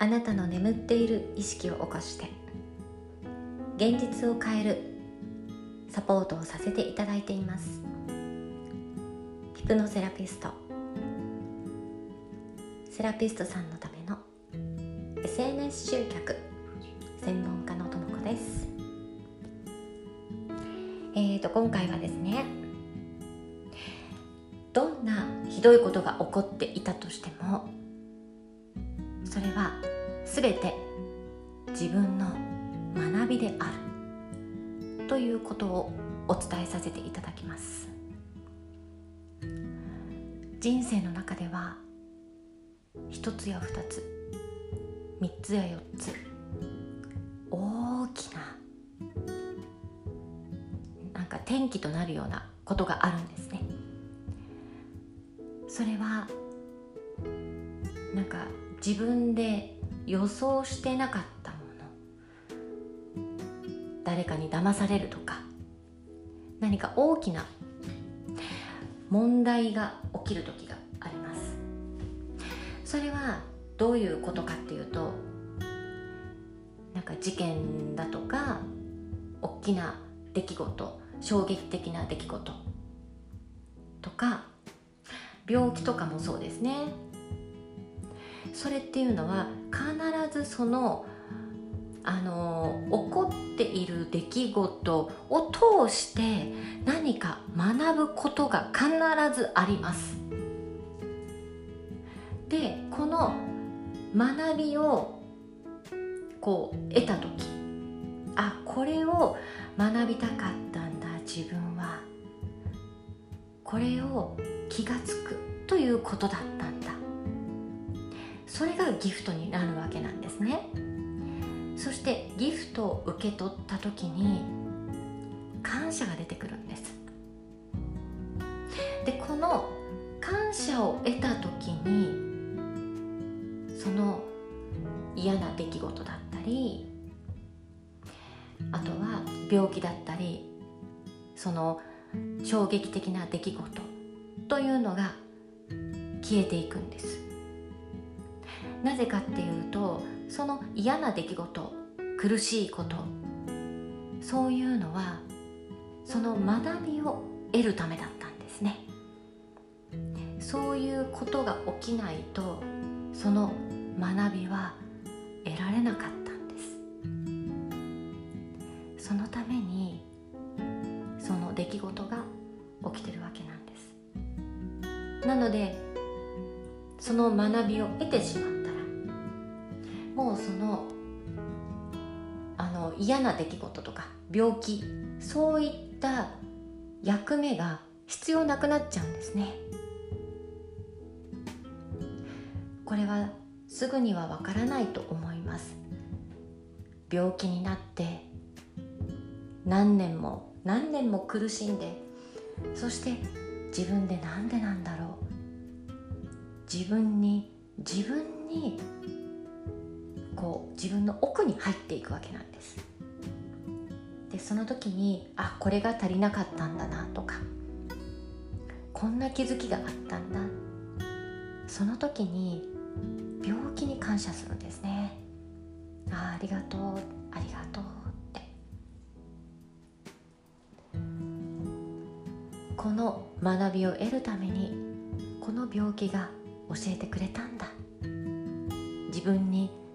あなたの眠っている意識を起こして現実を変えるサポートをさせていただいています。ヒプノセラピスト。セラピストさんのための SNS 集客。専門家のともこです。えーと今回はですねどんなひどいことが起こっていたとしてもそれは全て自分の学びである。ということをお伝えさせていただきます。人生の中では一つや二つ三つや四つ大きななんか転機となるようなことがあるんですね。それはなんか自分で予想してなかったもの。誰かに騙されるとか。何か大きな問題が起きる時があります。それはどういうことかっていうとなんか事件だとか大きな出来事衝撃的な出来事とか病気とかもそうですね。それっていうのは必ずそのあの起こっている出来事を通して何か学ぶことが必ずあります。でこの学びをこう得た時あこれを学びたかったんだ自分は。これを気がつくということだったんだ。それがギフトになるわけなんですね。そしてギフトを受け取った時に感謝が出てくるんです。でこの感謝を得た時にその嫌な出来事だったりあとは病気だったりその衝撃的な出来事というのが消えていくんです。なぜかっていうとその嫌な出来事苦しいことそういうのはその学びを得るためだったんですね。そういうことが起きないとその学びは得られなかったんです。そのためにその出来事が起きてるわけなんです。なのでその学びを得てしまった。らもうそのあの嫌な出来事とか病気そういった役目が必要なくなっちゃうんですね。これはすぐにはわからないと思います。病気になって何年も何年も苦しんでそして自分でなんでなんだろう。自分に自分にこう自分の奥に入っていくわけなんです。でその時にあこれが足りなかったんだなとかこんな気づきがあったんだ。その時に病気に感謝するんですね。あありがとうありがとうって。この学びを得るためにこの病気が教えてくれたんだ。自分に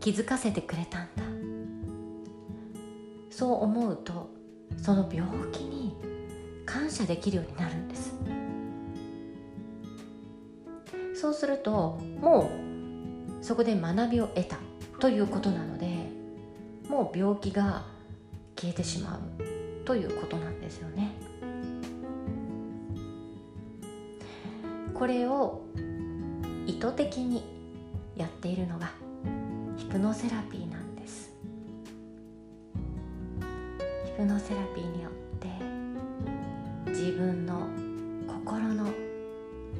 気づかせてくれたんだ。そう思うとその病気に感謝できるようになるんです。そうするともうそこで学びを得たということなのでもう病気が消えてしまうということなんですよね。これを意図的にやっているのがプノセラピーなんです。ヒプノセラピーによって自分の心の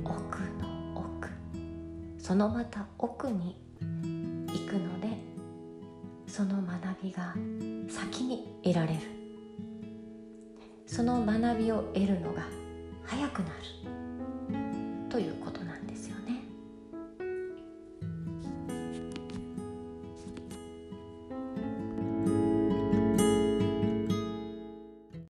奥の奥そのまた奥に行くのでその学びが先に得られる。その学びを得るのが早くなる。ということなんです。